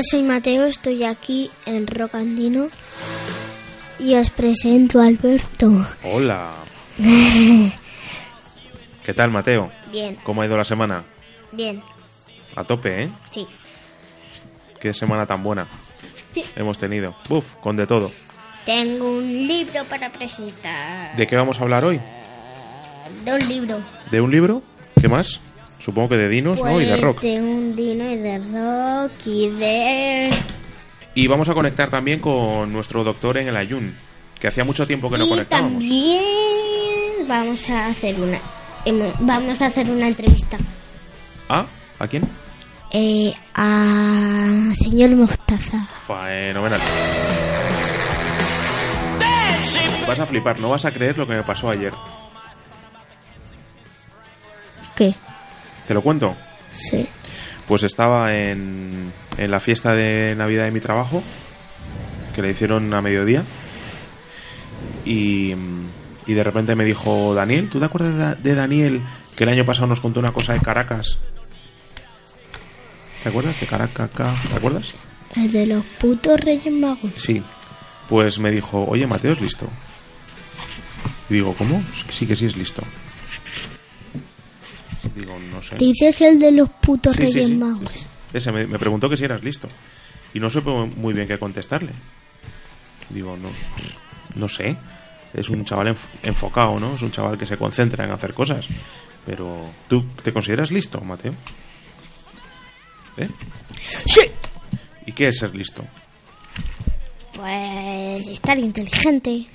Hola, soy Mateo, estoy aquí en Rocandino y os presento a Alberto. Hola. ¿Qué tal, Mateo? Bien, ¿Cómo ha ido la semana? bien, A tope, ¿eh? sí. Qué semana tan buena Sí. hemos tenido. Uf, con de todo. Tengo un libro para presentar. ¿De qué vamos a hablar hoy? De un libro. ¿De un libro? ¿Qué más? Supongo que de dinos, ¿no? Y de Pues rock. De un dino y de rock y de... Y vamos a conectar también con nuestro doctor en el Ayun, que hacía mucho tiempo que no y conectábamos. también vamos a hacer una... Vamos a hacer una entrevista ¿Ah? ¿A quién? eh, a señor Mostaza. Fenomenal. Vas a flipar, no vas a creer lo que me pasó ayer. ¿Qué? ¿Te lo cuento? Sí. Pues estaba en, en la fiesta de Navidad de mi trabajo, que le hicieron a mediodía, y, y de repente me dijo Daniel, ¿tú te acuerdas de, Da- de Daniel que el año pasado nos contó una cosa de Caracas? ¿Te acuerdas? De Caracas, acá, ¿te acuerdas? El de los putos Reyes Magos. Sí. Pues me dijo, oye, Mateo es listo. Y digo, ¿cómo? Sí que sí es listo. Digo, no sé. Dices el de los putos Sí, Reyes sí, Magos. sí. Ese me, me preguntó que si eras listo. Y no supe muy bien qué contestarle. Digo, no, no sé. Es un chaval enf- enfocado, ¿no? Es un chaval que se concentra en hacer cosas. Pero, ¿tú te consideras listo, Mateo? ¿Eh? Sí. ¿Y qué es ser listo? Pues estar inteligente.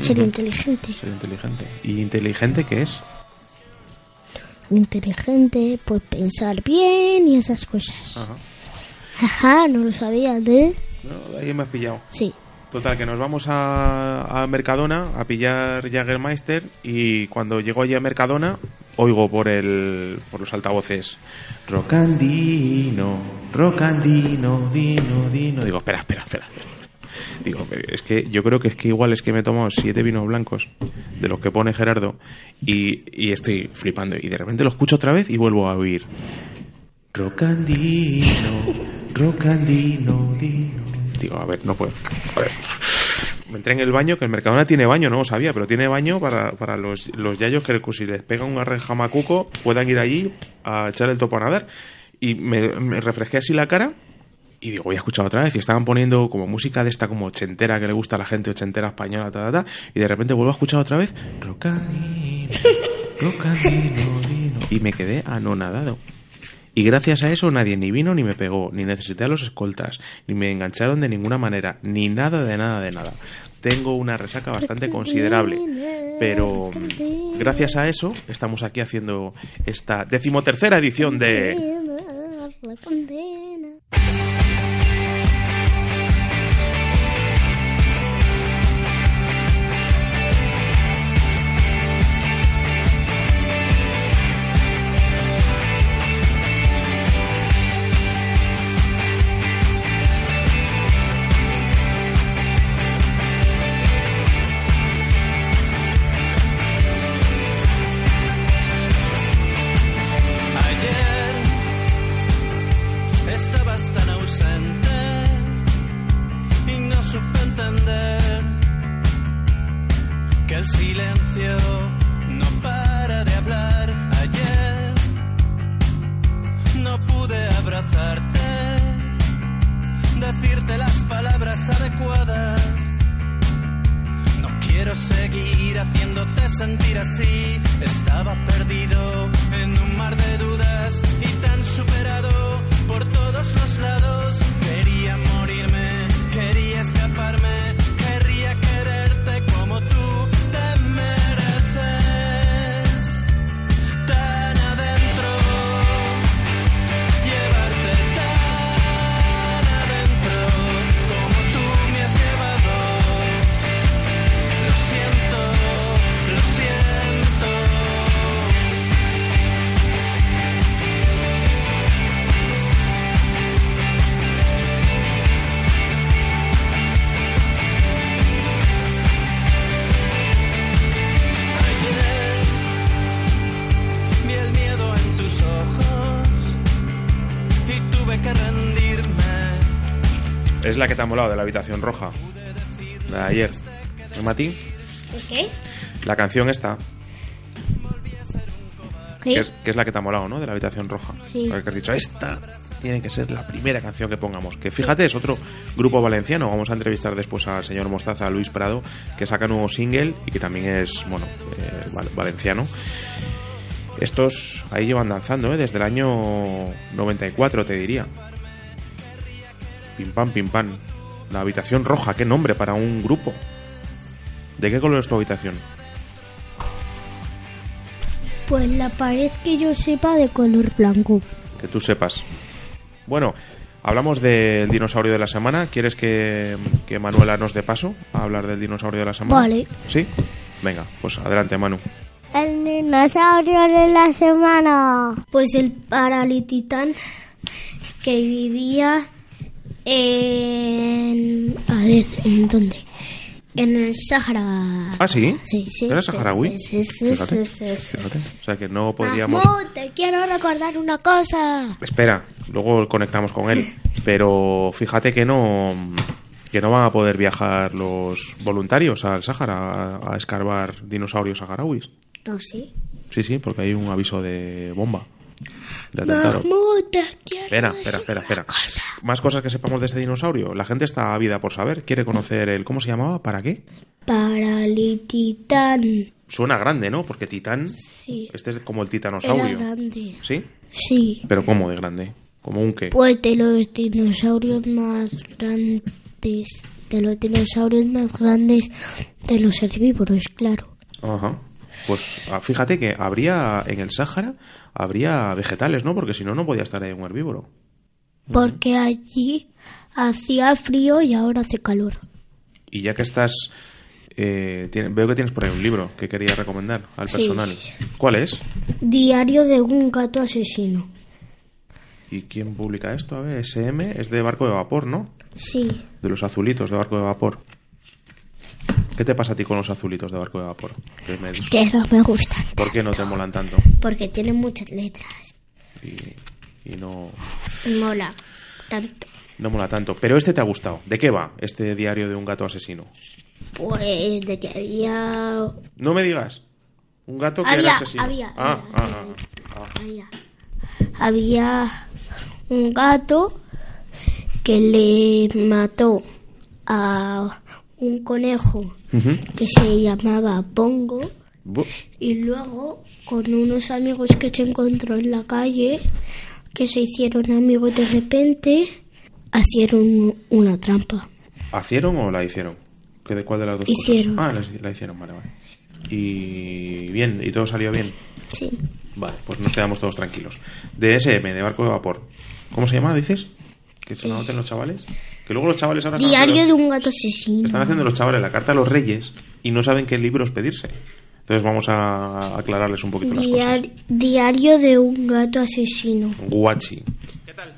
Ser inteligente. Ser inteligente. ¿Y inteligente qué es? Inteligente, pues pensar bien y esas cosas. Ajá. Ajá, no lo sabías, ¿eh? No, ahí me has pillado. Sí. Total, que nos vamos a, a Mercadona a pillar Jagermeister y cuando llego allí a Mercadona oigo por el por los altavoces Rocandino, Rocandino, Dino, Dino. Digo, espera, espera, espera. Digo, es que yo creo que es que igual es que me he tomado siete vinos blancos de los que pone Gerardo y, y estoy flipando y de repente lo escucho otra vez y vuelvo a oír Rocandino, Rocandino, Dino. Digo, a ver, no puedo. A ver. Me entré en el baño, que el Mercadona tiene baño, no lo sabía, pero tiene baño para, para los, los yayos que si les pega un jamacuco puedan ir allí a echar el topo a nadar. Y me, me refresqué así la cara y digo, voy a escuchar otra vez. Y estaban poniendo como música de esta como ochentera que le gusta a la gente, ochentera española, ta, ta, ta. Y de repente vuelvo a escuchar otra vez, Rocandino, Rocandino, Dino. Y me quedé anonadado. Y gracias a eso nadie ni vino ni me pegó, ni necesité a los escoltas, ni me engancharon de ninguna manera, ni nada de nada de nada. Tengo una resaca bastante considerable, pero gracias a eso estamos aquí haciendo esta decimotercera edición de... sentir así. Es la que te ha molado de la habitación roja. La de ayer. ¿Eh, Mati? ¿Qué? La canción esta, que es, que es la que te ha molado, ¿no? De la habitación roja. Sí. Has dicho, esta tiene que ser la primera canción que pongamos. Que fíjate, es otro grupo valenciano. Vamos a entrevistar después al señor Mostaza, a Luis Prado, que saca nuevo single y que también es, bueno, eh, val- valenciano. Estos ahí llevan danzando, ¿eh? Desde el año 94, te diría. Pim pam, pim pam. La habitación roja, qué nombre para un grupo. ¿De qué color es tu habitación? Pues la pared que yo sepa de color blanco. que tú sepas. Bueno, hablamos del dinosaurio de la semana. ¿Quieres que, que Manuela nos dé paso a hablar del dinosaurio de la semana? Vale. ¿Sí? Venga, pues adelante, Manu. El dinosaurio de la semana. Pues el paralititán que vivía en... A ver, ¿en dónde? En el Sahara. ¿Ah, sí? Sí, sí. ¿Era sí, saharaui? Sí, sí, Fíjate, sí, sí, sí. fíjate. O sea que no podríamos... Mahmoud, te quiero recordar una cosa. Espera, luego conectamos con él. Pero fíjate que no que no van a poder viajar los voluntarios al Sáhara a, a escarbar dinosaurios saharauis. No, sí. Sí, sí, porque hay un aviso de bomba. De atentado. Mahmoud, Espera, espera, espera, espera. cosa. Más cosas que sepamos de este dinosaurio. La gente está ávida por saber. Quiere conocer el... ¿Cómo se llamaba? ¿Para qué? Paralititán. Suena grande, ¿no? Porque titán... Sí. Este es como el Era titanosaurio. grande. ¿Sí? Sí. Pero ¿cómo de grande? ¿Como un qué? Pues de los dinosaurios más grandes, de los dinosaurios más grandes de los herbívoros, claro. Ajá. Pues ah, fíjate que habría... En el Sáhara habría vegetales, ¿no? Porque si no, no podía estar ahí un herbívoro. Porque allí hacía frío y ahora hace calor. Y ya que estás... eh, tiene- veo que tienes por ahí un libro que quería recomendar al Sí. personal. ¿Cuál es? Diario de un gato asesino. ¿Y quién publica esto? A ver, SM es de barco de vapor, ¿no? Sí. De los azulitos de barco de vapor. ¿Qué te pasa a ti con los azulitos de barco de vapor? Que me- Que no me gustan. ¿Por qué no te molan tanto? Porque tienen muchas letras. Y, y no, Mola. Tanto. no mola tanto. Pero este te ha gustado. ¿De qué va este diario de un gato asesino? Pues de que había. No me digas. Un gato que Había, era asesino. había, ah, había, ah, había. ah, ah. Había, había un gato que le mató a un conejo que se llamaba Pongo Y luego con unos amigos que se encontró en la calle que se hicieron amigos de repente hicieron una trampa. ¿Hacieron o la hicieron? ¿Qué de cuál de las dos Hicieron. cosas? Ah, la, la hicieron, vale, vale. Y bien, y todo salió bien. Sí. Vale, pues nos quedamos todos tranquilos. De SM, de barco de vapor. ¿Cómo se llama, dices? Que se lo anoten los chavales. Que luego los chavales ahora Diario de un gato asesino. están haciendo los chavales la carta a los reyes y no saben qué libros pedirse. Entonces vamos a aclararles un poquito las Diar- cosas. diario de un gato asesino. Guachi. ¿Qué tal?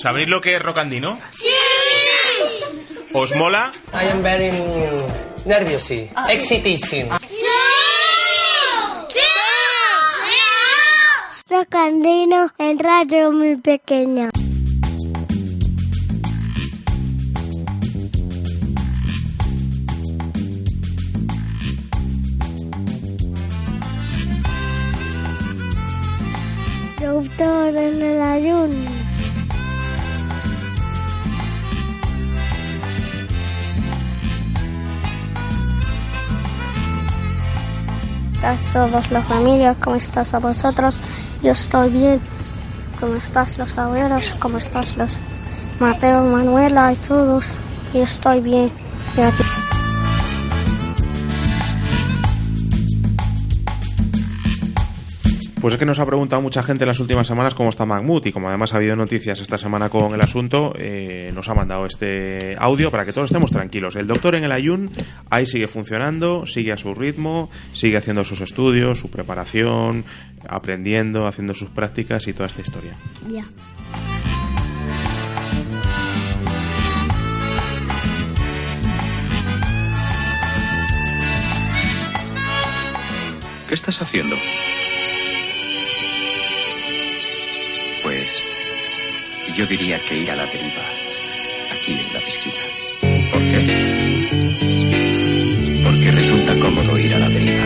¿Sabéis lo que es rocandino? ¡Sí! ¿Os mola? I am very mm, nervous, excitation. Rocandino en radio muy pequeña. Todos la familia? ¿Cómo estás a vosotros? Yo estoy bien. ¿Cómo estás los abuelos? ¿Cómo estás los Mateo, Manuela y todos? Yo estoy bien. Y aquí- Pues es que nos ha preguntado mucha gente en las últimas semanas cómo está Mahmoud y como además ha habido noticias esta semana con el asunto, eh, nos ha mandado este audio para que todos estemos tranquilos. El doctor en el Ayun ahí sigue funcionando, sigue a su ritmo, sigue haciendo sus estudios, su preparación, aprendiendo, haciendo sus prácticas y toda esta historia. Ya. ¿Qué estás haciendo? Yo diría que ir a la deriva. aquí en la piscina. ¿Por qué? Porque resulta cómodo ir a la deriva.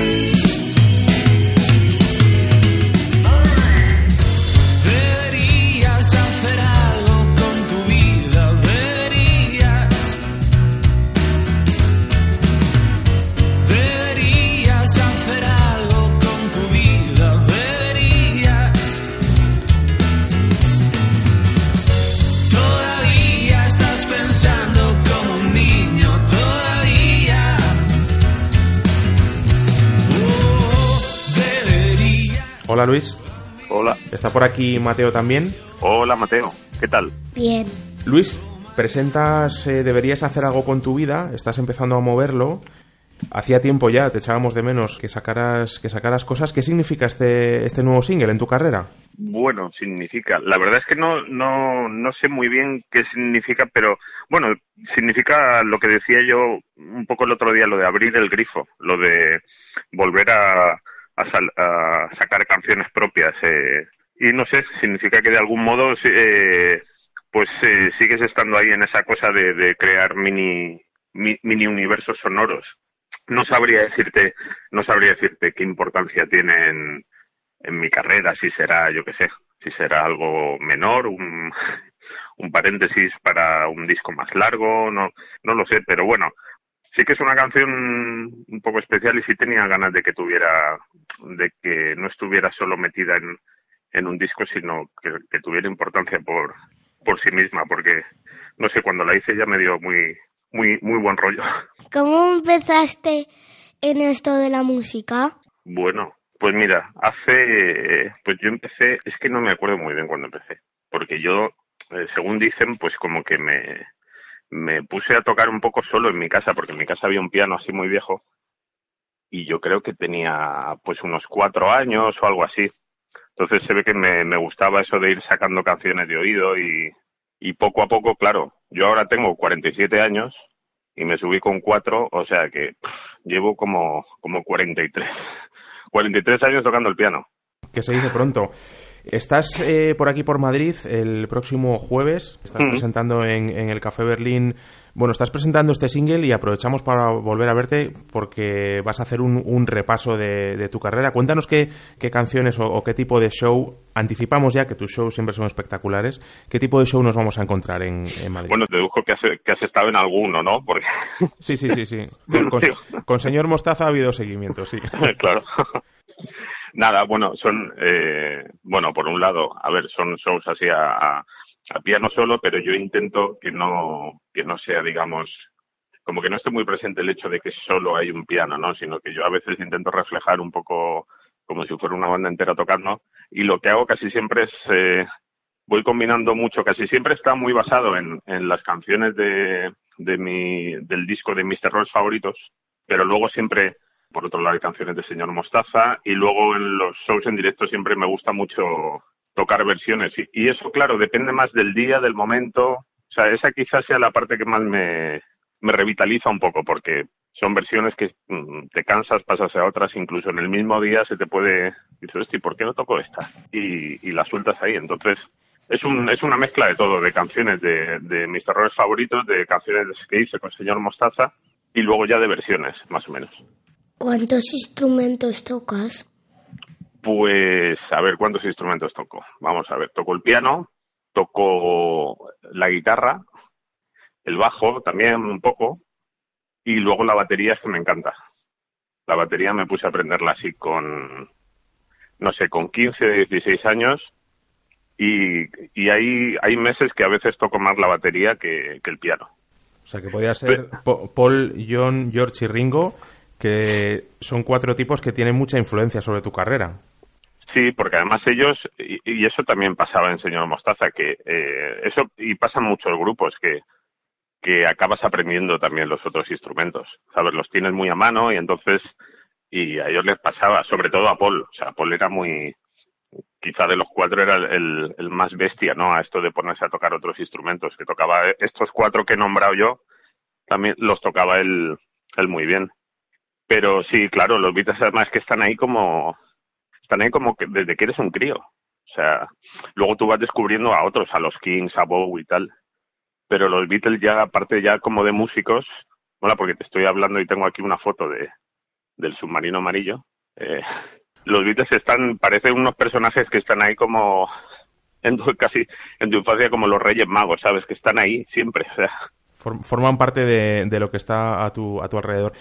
Hola Luis, Hola. está por aquí Mateo también. Hola, Mateo. ¿Qué tal? Bien. Luis, presentas eh, Deberías hacer algo con tu vida, estás empezando a moverlo. Hacía tiempo ya, te echábamos de menos que sacaras, que sacaras cosas. ¿Qué significa este, este nuevo single en tu carrera? Bueno, significa. La verdad es que no, no, no sé muy bien qué significa, pero bueno, significa lo que decía yo un poco el otro día, lo de abrir el grifo, lo de volver a, a, sal- a sacar canciones propias. eh. Y no sé, significa que de algún modo eh, pues eh, sigues estando ahí en esa cosa de, crear mini, mi- mini universos sonoros. No sabría decirte, no sabría decirte qué importancia tienen en mi carrera, si será, yo qué sé, si será algo menor, un, un paréntesis para un disco más largo, no, no lo sé, pero bueno, sí que es una canción un poco especial y sí tenía ganas de que tuviera, de que no estuviera solo metida en, en un disco, sino que, que tuviera importancia por, por sí misma, porque no sé, cuando la hice ya me dio muy, muy, muy buen rollo. ¿Cómo empezaste en esto de la música? Bueno, pues mira, hace, pues yo empecé, es que no me acuerdo muy bien cuando empecé, porque yo, eh, según dicen, pues como que me, me puse a tocar un poco solo en mi casa, porque en mi casa había un piano así muy viejo, y yo creo que tenía pues unos cuatro años o algo así. Entonces se ve que me, me gustaba eso de ir sacando canciones de oído y, y poco a poco, claro, yo ahora tengo 47 años y me subí con cuatro, o sea que llevo como, como 43. 43 años tocando el piano. Que se dice pronto. Estás eh, por aquí por Madrid el próximo jueves. Estás Ujú. presentando en, en el Café Berlín. Bueno, estás presentando este single y aprovechamos para volver a verte porque vas a hacer un, un repaso de, de tu carrera. Cuéntanos qué, qué canciones o, o qué tipo de show. Anticipamos ya que tus shows siempre son espectaculares. ¿Qué tipo de show nos vamos a encontrar en, en Madrid? Bueno, dedujo que has, que has estado en alguno, ¿no? Porque, Sí, sí, sí, sí. Con- con señor Mostaza ha habido seguimiento, sí. claro. Nada, bueno, son, eh, bueno, por un lado, a ver, son shows así a, a, a piano solo, pero yo intento que no, que no sea, digamos, como que no esté muy presente el hecho de que solo hay un piano, ¿no? Sino que yo a veces intento reflejar un poco como si fuera una banda entera tocando. Y lo que hago casi siempre es, eh, voy combinando mucho, casi siempre está muy basado en, en las canciones de, de mi, del disco de Mr. Rolls favoritos, pero luego siempre, por otro lado, hay canciones de Señor Mostaza y luego en los shows en directo siempre me gusta mucho tocar versiones. Y, y eso, claro, depende más del día, del momento. O sea, esa quizás sea la parte que más me, me revitaliza un poco, porque son versiones que mm, te cansas, pasas a otras, incluso en el mismo día se te puede, dices, "Hosti, ¿por qué no toco esta? Y, y la sueltas ahí. Entonces, es, un, es una mezcla de todo, de canciones de, de mis terrores favoritos, de canciones que hice con el señor Mostaza, y luego ya de versiones, más o menos. ¿Cuántos instrumentos tocas? Pues a ver cuántos instrumentos toco. Vamos a ver, toco el piano, toco la guitarra, el bajo también un poco, y luego la batería es que me encanta. La batería me puse a aprenderla así con, no sé, con 15, 16 años, y, y hay, hay meses que a veces toco más la batería que, que el piano. O sea, que podría ser Paul, John, George y Ringo, que son cuatro tipos que tienen mucha influencia sobre tu carrera. Sí, porque además ellos, y, eso también pasaba en Señor Mostaza, que eh, eso, y pasa en muchos grupos, que, que acabas aprendiendo también los otros instrumentos, ¿sabes? Los tienes muy a mano y entonces, y a ellos les pasaba, sobre todo a Paul, o sea, Paul era muy, quizá de los cuatro era el, el- más bestia, ¿no? A esto de ponerse a tocar otros instrumentos, que tocaba estos cuatro que he nombrado yo, también los tocaba él, él muy bien. Pero sí, claro, los Beatles además que están ahí como, están ahí como que desde que eres un crío. O sea, luego tú vas descubriendo a otros, a los Kings, a Bowie y tal. pero los Beatles ya, aparte ya como de músicos, bueno, porque te estoy hablando y tengo aquí una foto de, del submarino amarillo. Eh, los Beatles están, parecen unos personajes que están ahí como, en tu, casi en tu infancia como los Reyes Magos, ¿sabes? Que están ahí siempre. O sea, forman parte de, lo que está a tu, a tu alrededor.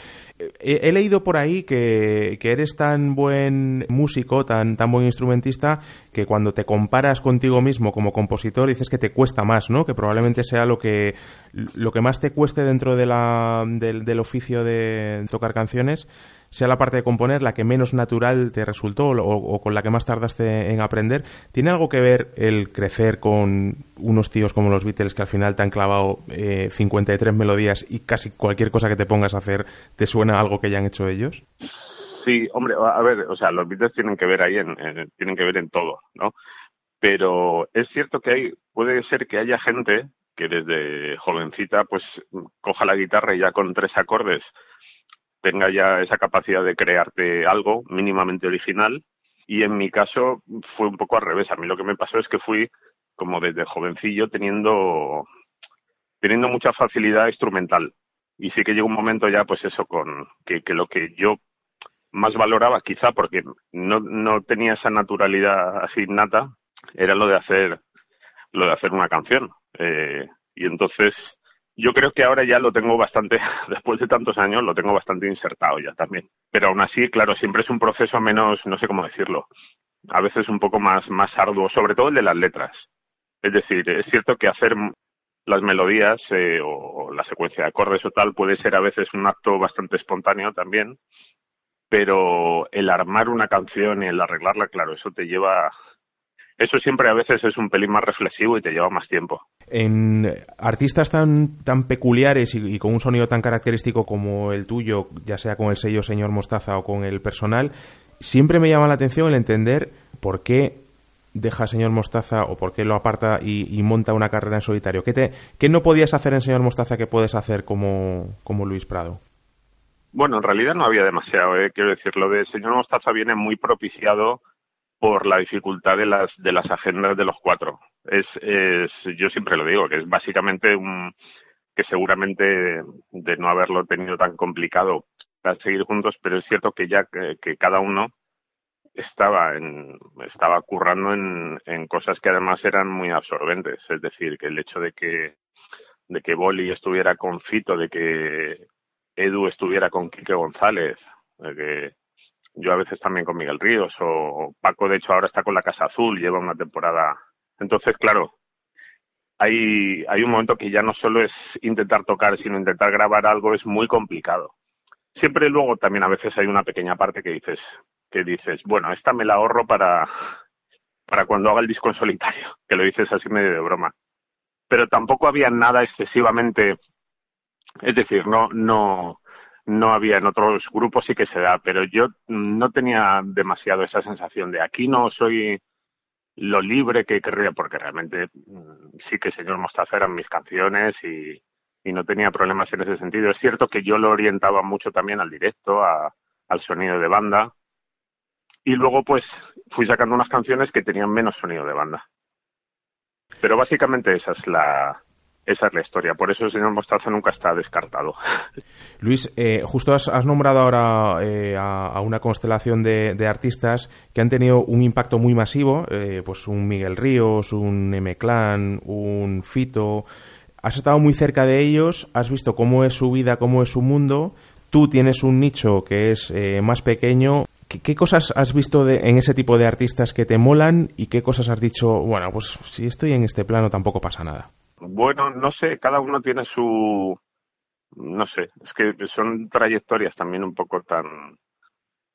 He, leído por ahí que, eres tan buen músico, tan, tan buen instrumentista, que cuando te comparas contigo mismo como compositor dices que te cuesta más, ¿no? Que probablemente sea lo que, lo que más te cueste dentro de la, del oficio de tocar canciones sea la parte de componer la que menos natural te resultó o, con la que más tardaste en aprender. ¿Tiene algo que ver el crecer con unos tíos como los Beatles que al final te han clavado eh, 53 melodías y casi cualquier cosa que te pongas a hacer te suena algo que ya han hecho ellos? Sí, hombre, a ver, o sea, los Beatles tienen que ver ahí, en, tienen que ver en todo, ¿no? Pero es cierto que hay, puede ser que haya gente que desde jovencita pues coja la guitarra y ya con tres acordes tenga ya esa capacidad de crearte algo mínimamente original. Y en mi caso fue un poco al revés. A mí lo que me pasó es que fui como desde jovencillo teniendo, teniendo mucha facilidad instrumental. Y sí que llegó un momento ya, pues eso, con que, lo que yo más valoraba, quizá porque no, no tenía esa naturalidad así innata, era lo de hacer, lo de hacer una canción. Eh, y entonces, yo creo que ahora ya lo tengo bastante, después de tantos años, lo tengo bastante insertado ya también. Pero aún así, claro, siempre es un proceso menos, no sé cómo decirlo, a veces un poco más, más arduo, sobre todo el de las letras. Es decir, es cierto que hacer las melodías eh, o, la secuencia de acordes o tal puede ser a veces un acto bastante espontáneo también, pero el armar una canción y el arreglarla, claro, eso te lleva, eso siempre a veces es un pelín más reflexivo y te lleva más tiempo. En artistas tan, tan peculiares y, con un sonido tan característico como el tuyo, ya sea con el sello Señor Mostaza o con el personal, siempre me llama la atención el entender por qué deja Señor Mostaza o por qué lo aparta y, monta una carrera en solitario. ¿Qué, te, ¿Qué no podías hacer en Señor Mostaza que puedes hacer como, como Luis Prado? Bueno, en realidad no había demasiado, ¿eh? quiero decir, lo de Señor Mostaza viene muy propiciado por la dificultad de las, de las agendas de los cuatro. Es, es, yo siempre lo digo, que es básicamente un, que seguramente de no haberlo tenido tan complicado para seguir juntos, pero es cierto que ya que, cada uno estaba en, estaba currando en, en, cosas que además eran muy absorbentes. Es decir, que el hecho de que, de que Boli estuviera con Fito, de que Edu estuviera con Quique González, de que yo a veces también con Miguel Ríos, o Paco, de hecho, ahora está con la Casa Azul, lleva una temporada. Entonces, claro, hay, hay un momento que ya no solo es intentar tocar, sino intentar grabar algo, es muy complicado. Siempre luego también a veces hay una pequeña parte que dices, que dices, bueno, esta me la ahorro para, para cuando haga el disco en solitario, que lo dices así medio de broma. Pero tampoco había nada excesivamente, es decir, no, no, no había en otros grupos sí que se da, pero yo no tenía demasiado esa sensación de aquí no soy lo libre que querría, porque realmente mm, sí que señor Mostaza eran mis canciones y, y, no tenía problemas en ese sentido. Es cierto que yo lo orientaba mucho también al directo, al sonido de banda, y luego pues fui sacando unas canciones que tenían menos sonido de banda. Pero básicamente esa es la, esa es la historia. Por eso el señor Mostaza nunca está descartado. Luis, eh, justo has, nombrado ahora eh, a, una constelación de, artistas que han tenido un impacto muy masivo, eh, pues un Miguel Ríos, un M-Clan, un Fito. Has estado muy cerca de ellos, has visto cómo es su vida, cómo es su mundo. Tú tienes un nicho que es más pequeño. ¿Qué, cosas has visto en ese tipo de artistas que te molan y qué cosas has dicho, bueno, pues si estoy en este plano tampoco pasa nada? Bueno, no sé, cada uno tiene su, no sé, es que son trayectorias también un poco tan,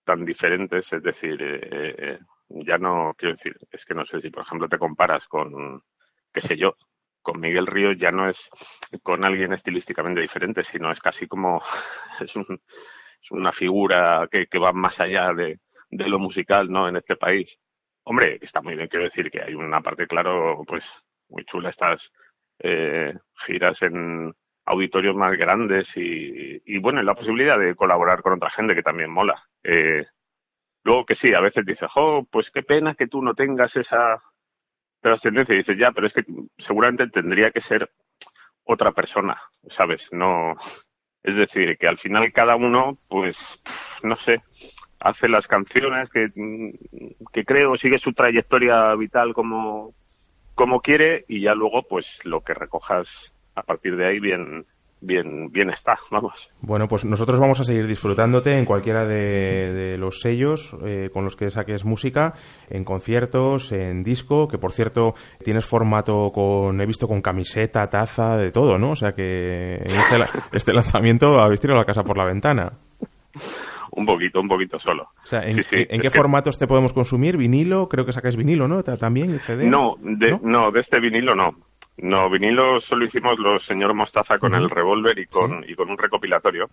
tan diferentes, es decir, eh, eh, ya no, quiero decir, es que no sé si, por ejemplo, te comparas con, qué sé yo, con Miguel Ríos ya no es con alguien estilísticamente diferente, sino es casi como, es, un, es una figura que, que va más allá de, de lo musical, ¿no? En este país. Hombre, está muy bien, quiero decir que hay una parte, claro, pues muy chula, estas eh, giras en auditorios más grandes y, y, bueno, la posibilidad de colaborar con otra gente que también mola. Eh, luego que sí, a veces dices, oh, pues qué pena que tú no tengas esa trascendencia. Y dices, ya, pero es que seguramente tendría que ser otra persona, ¿sabes? No, es decir, que al final cada uno, pues, no sé, hace las canciones que, que creo, sigue su trayectoria vital como, como quiere y ya luego, pues, lo que recojas a partir de ahí bien, bien, bien está, vamos. Bueno, pues nosotros vamos a seguir disfrutándote en cualquiera de, los sellos eh, con los que saques música, en conciertos, en disco, que por cierto tienes formato con, he visto con camiseta, taza, de todo, ¿no? O sea que en este, este lanzamiento habéis tirado la casa por la ventana. Un poquito, un poquito solo. O sea, ¿en, qué formatos te podemos consumir? ¿Vinilo? Creo que sacáis vinilo, ¿no? ¿También? CD? No, de, ¿no? de este vinilo no. No, vinilo solo hicimos los señor Mostaza con el revólver y con, y con un recopilatorio.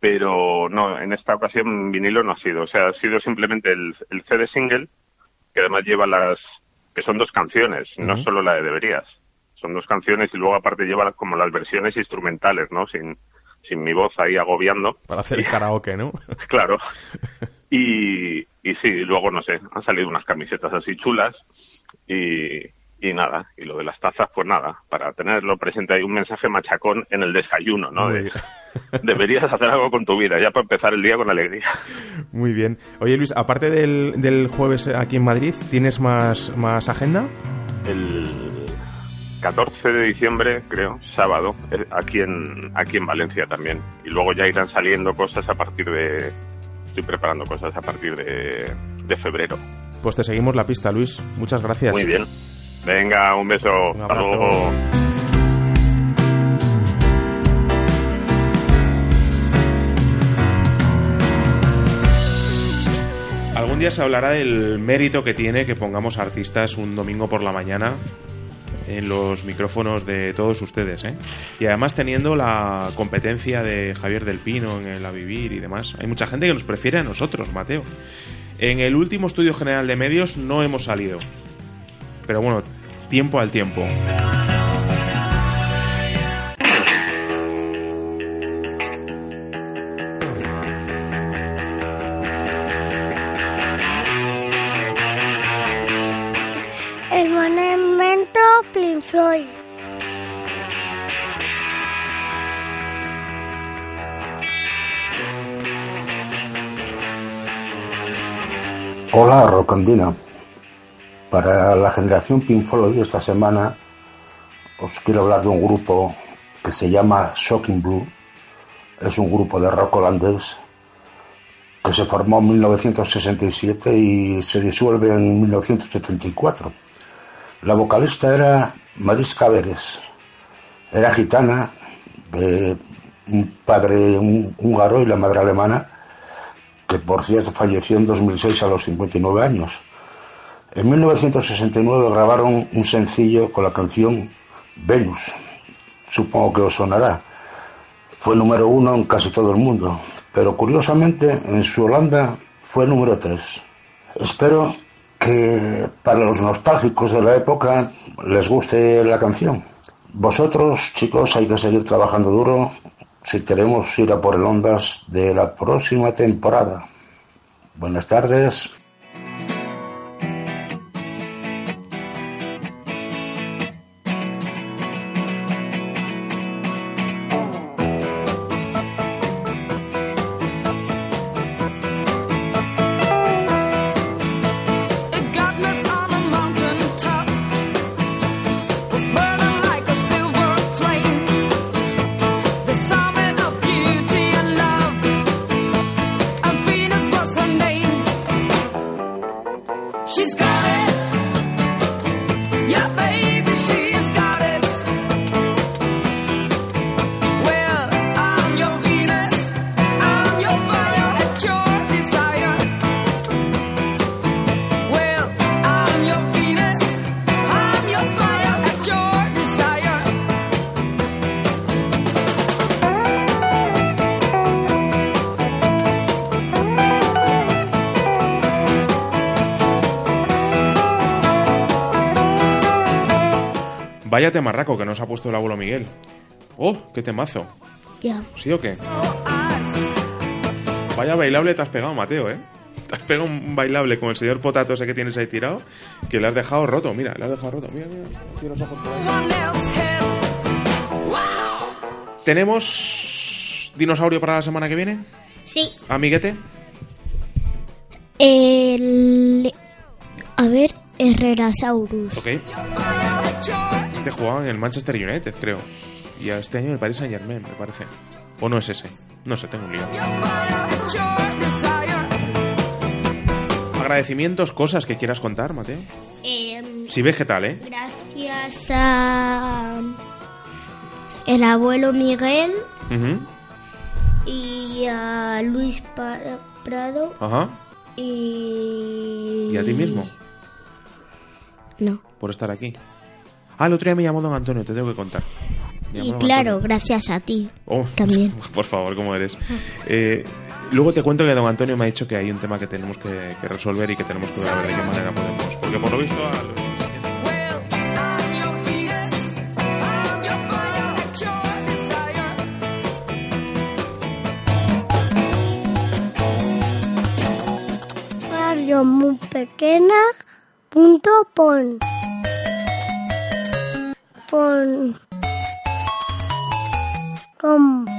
Pero no, en esta ocasión vinilo no ha sido. O sea, ha sido simplemente el, el CD single, que además lleva las. que son dos canciones, no solo la de Deberías. Son dos canciones y luego aparte lleva como las versiones instrumentales, ¿no? Sin, sin mi voz ahí agobiando. Para hacer el karaoke, ¿no? claro. Y, y sí, luego no sé, han salido unas camisetas así chulas y, y nada, y lo de las tazas, pues nada, para tenerlo presente hay un mensaje machacón en el desayuno, ¿no? deberías hacer algo con tu vida, ya para empezar el día con alegría. Muy bien. Oye Luis, aparte del, del jueves aquí en Madrid, ¿tienes más, más agenda? El 14 de diciembre, creo, sábado, eh, aquí en, aquí en Valencia también. Y luego ya irán saliendo cosas a partir de... Estoy preparando cosas a partir de, de febrero. Pues te seguimos la pista, Luis. Muchas gracias. Muy bien. Venga, un beso. Hasta luego. Algún día se hablará del mérito que tiene que pongamos artistas un domingo por la mañana en los micrófonos de todos ustedes. ¿eh? Y además teniendo la competencia de Javier del Pino en el A Vivir y demás. Hay mucha gente que nos prefiere a nosotros, Mateo. En el último estudio general de medios no hemos salido. Pero bueno, tiempo al tiempo. Hola, Rocandina. Para la generación Pink Floyd esta semana os quiero hablar de un grupo que se llama Shocking Blue. Es un grupo de rock holandés que se formó en 1967 y se disuelve en 1974. La vocalista era Mariska Veres. Era gitana, de un padre húngaro y la madre alemana, que por cierto falleció en 2006 a los 59 años. En 1969 grabaron un sencillo con la canción Venus. Supongo que os sonará. Fue número uno en casi todo el mundo, pero curiosamente en su Holanda fue número tres. Espero que para los nostálgicos de la época les guste la canción. Vosotros, chicos, hay que seguir trabajando duro si queremos ir a por el Ondas de la próxima temporada. Buenas tardes. Vaya temarraco que nos ha puesto el abuelo Miguel. ¡Oh, qué temazo! Ya. ¿Sí o qué? Vaya bailable te has pegado, Mateo, ¿eh? Te has pegado un bailable con el señor Potato ese que tienes ahí tirado, que le has dejado roto. Mira, le has dejado roto. Mira, mira, los ojos por ahí. ¿Tenemos dinosaurio para la semana que viene? Sí. Amiguete. El... A ver, Herrerasaurus. Ok. Este jugaba en el Manchester United, creo. Y a este año en el Paris Saint Germain, me parece. ¿O no es ese? No sé, tengo un lío. Agradecimientos, cosas que quieras contar, Mateo. Em, Si ves qué tal, ¿eh? gracias a el abuelo Miguel Ujú. y a Luis Prado Ajá. y... ¿Y a ti mismo? No. Por estar aquí. Ah, el otro día me llamó Don Antonio, te tengo que contar. Y claro, Antonio. gracias a ti. Oh, También. Por favor, ¿cómo eres? Eh, luego te cuento que Don Antonio me ha dicho que hay un tema que tenemos que, que resolver y que tenemos que ver de qué manera podemos. Porque por lo visto. a los- Radio muy pequeña punto pon. Pon. Com.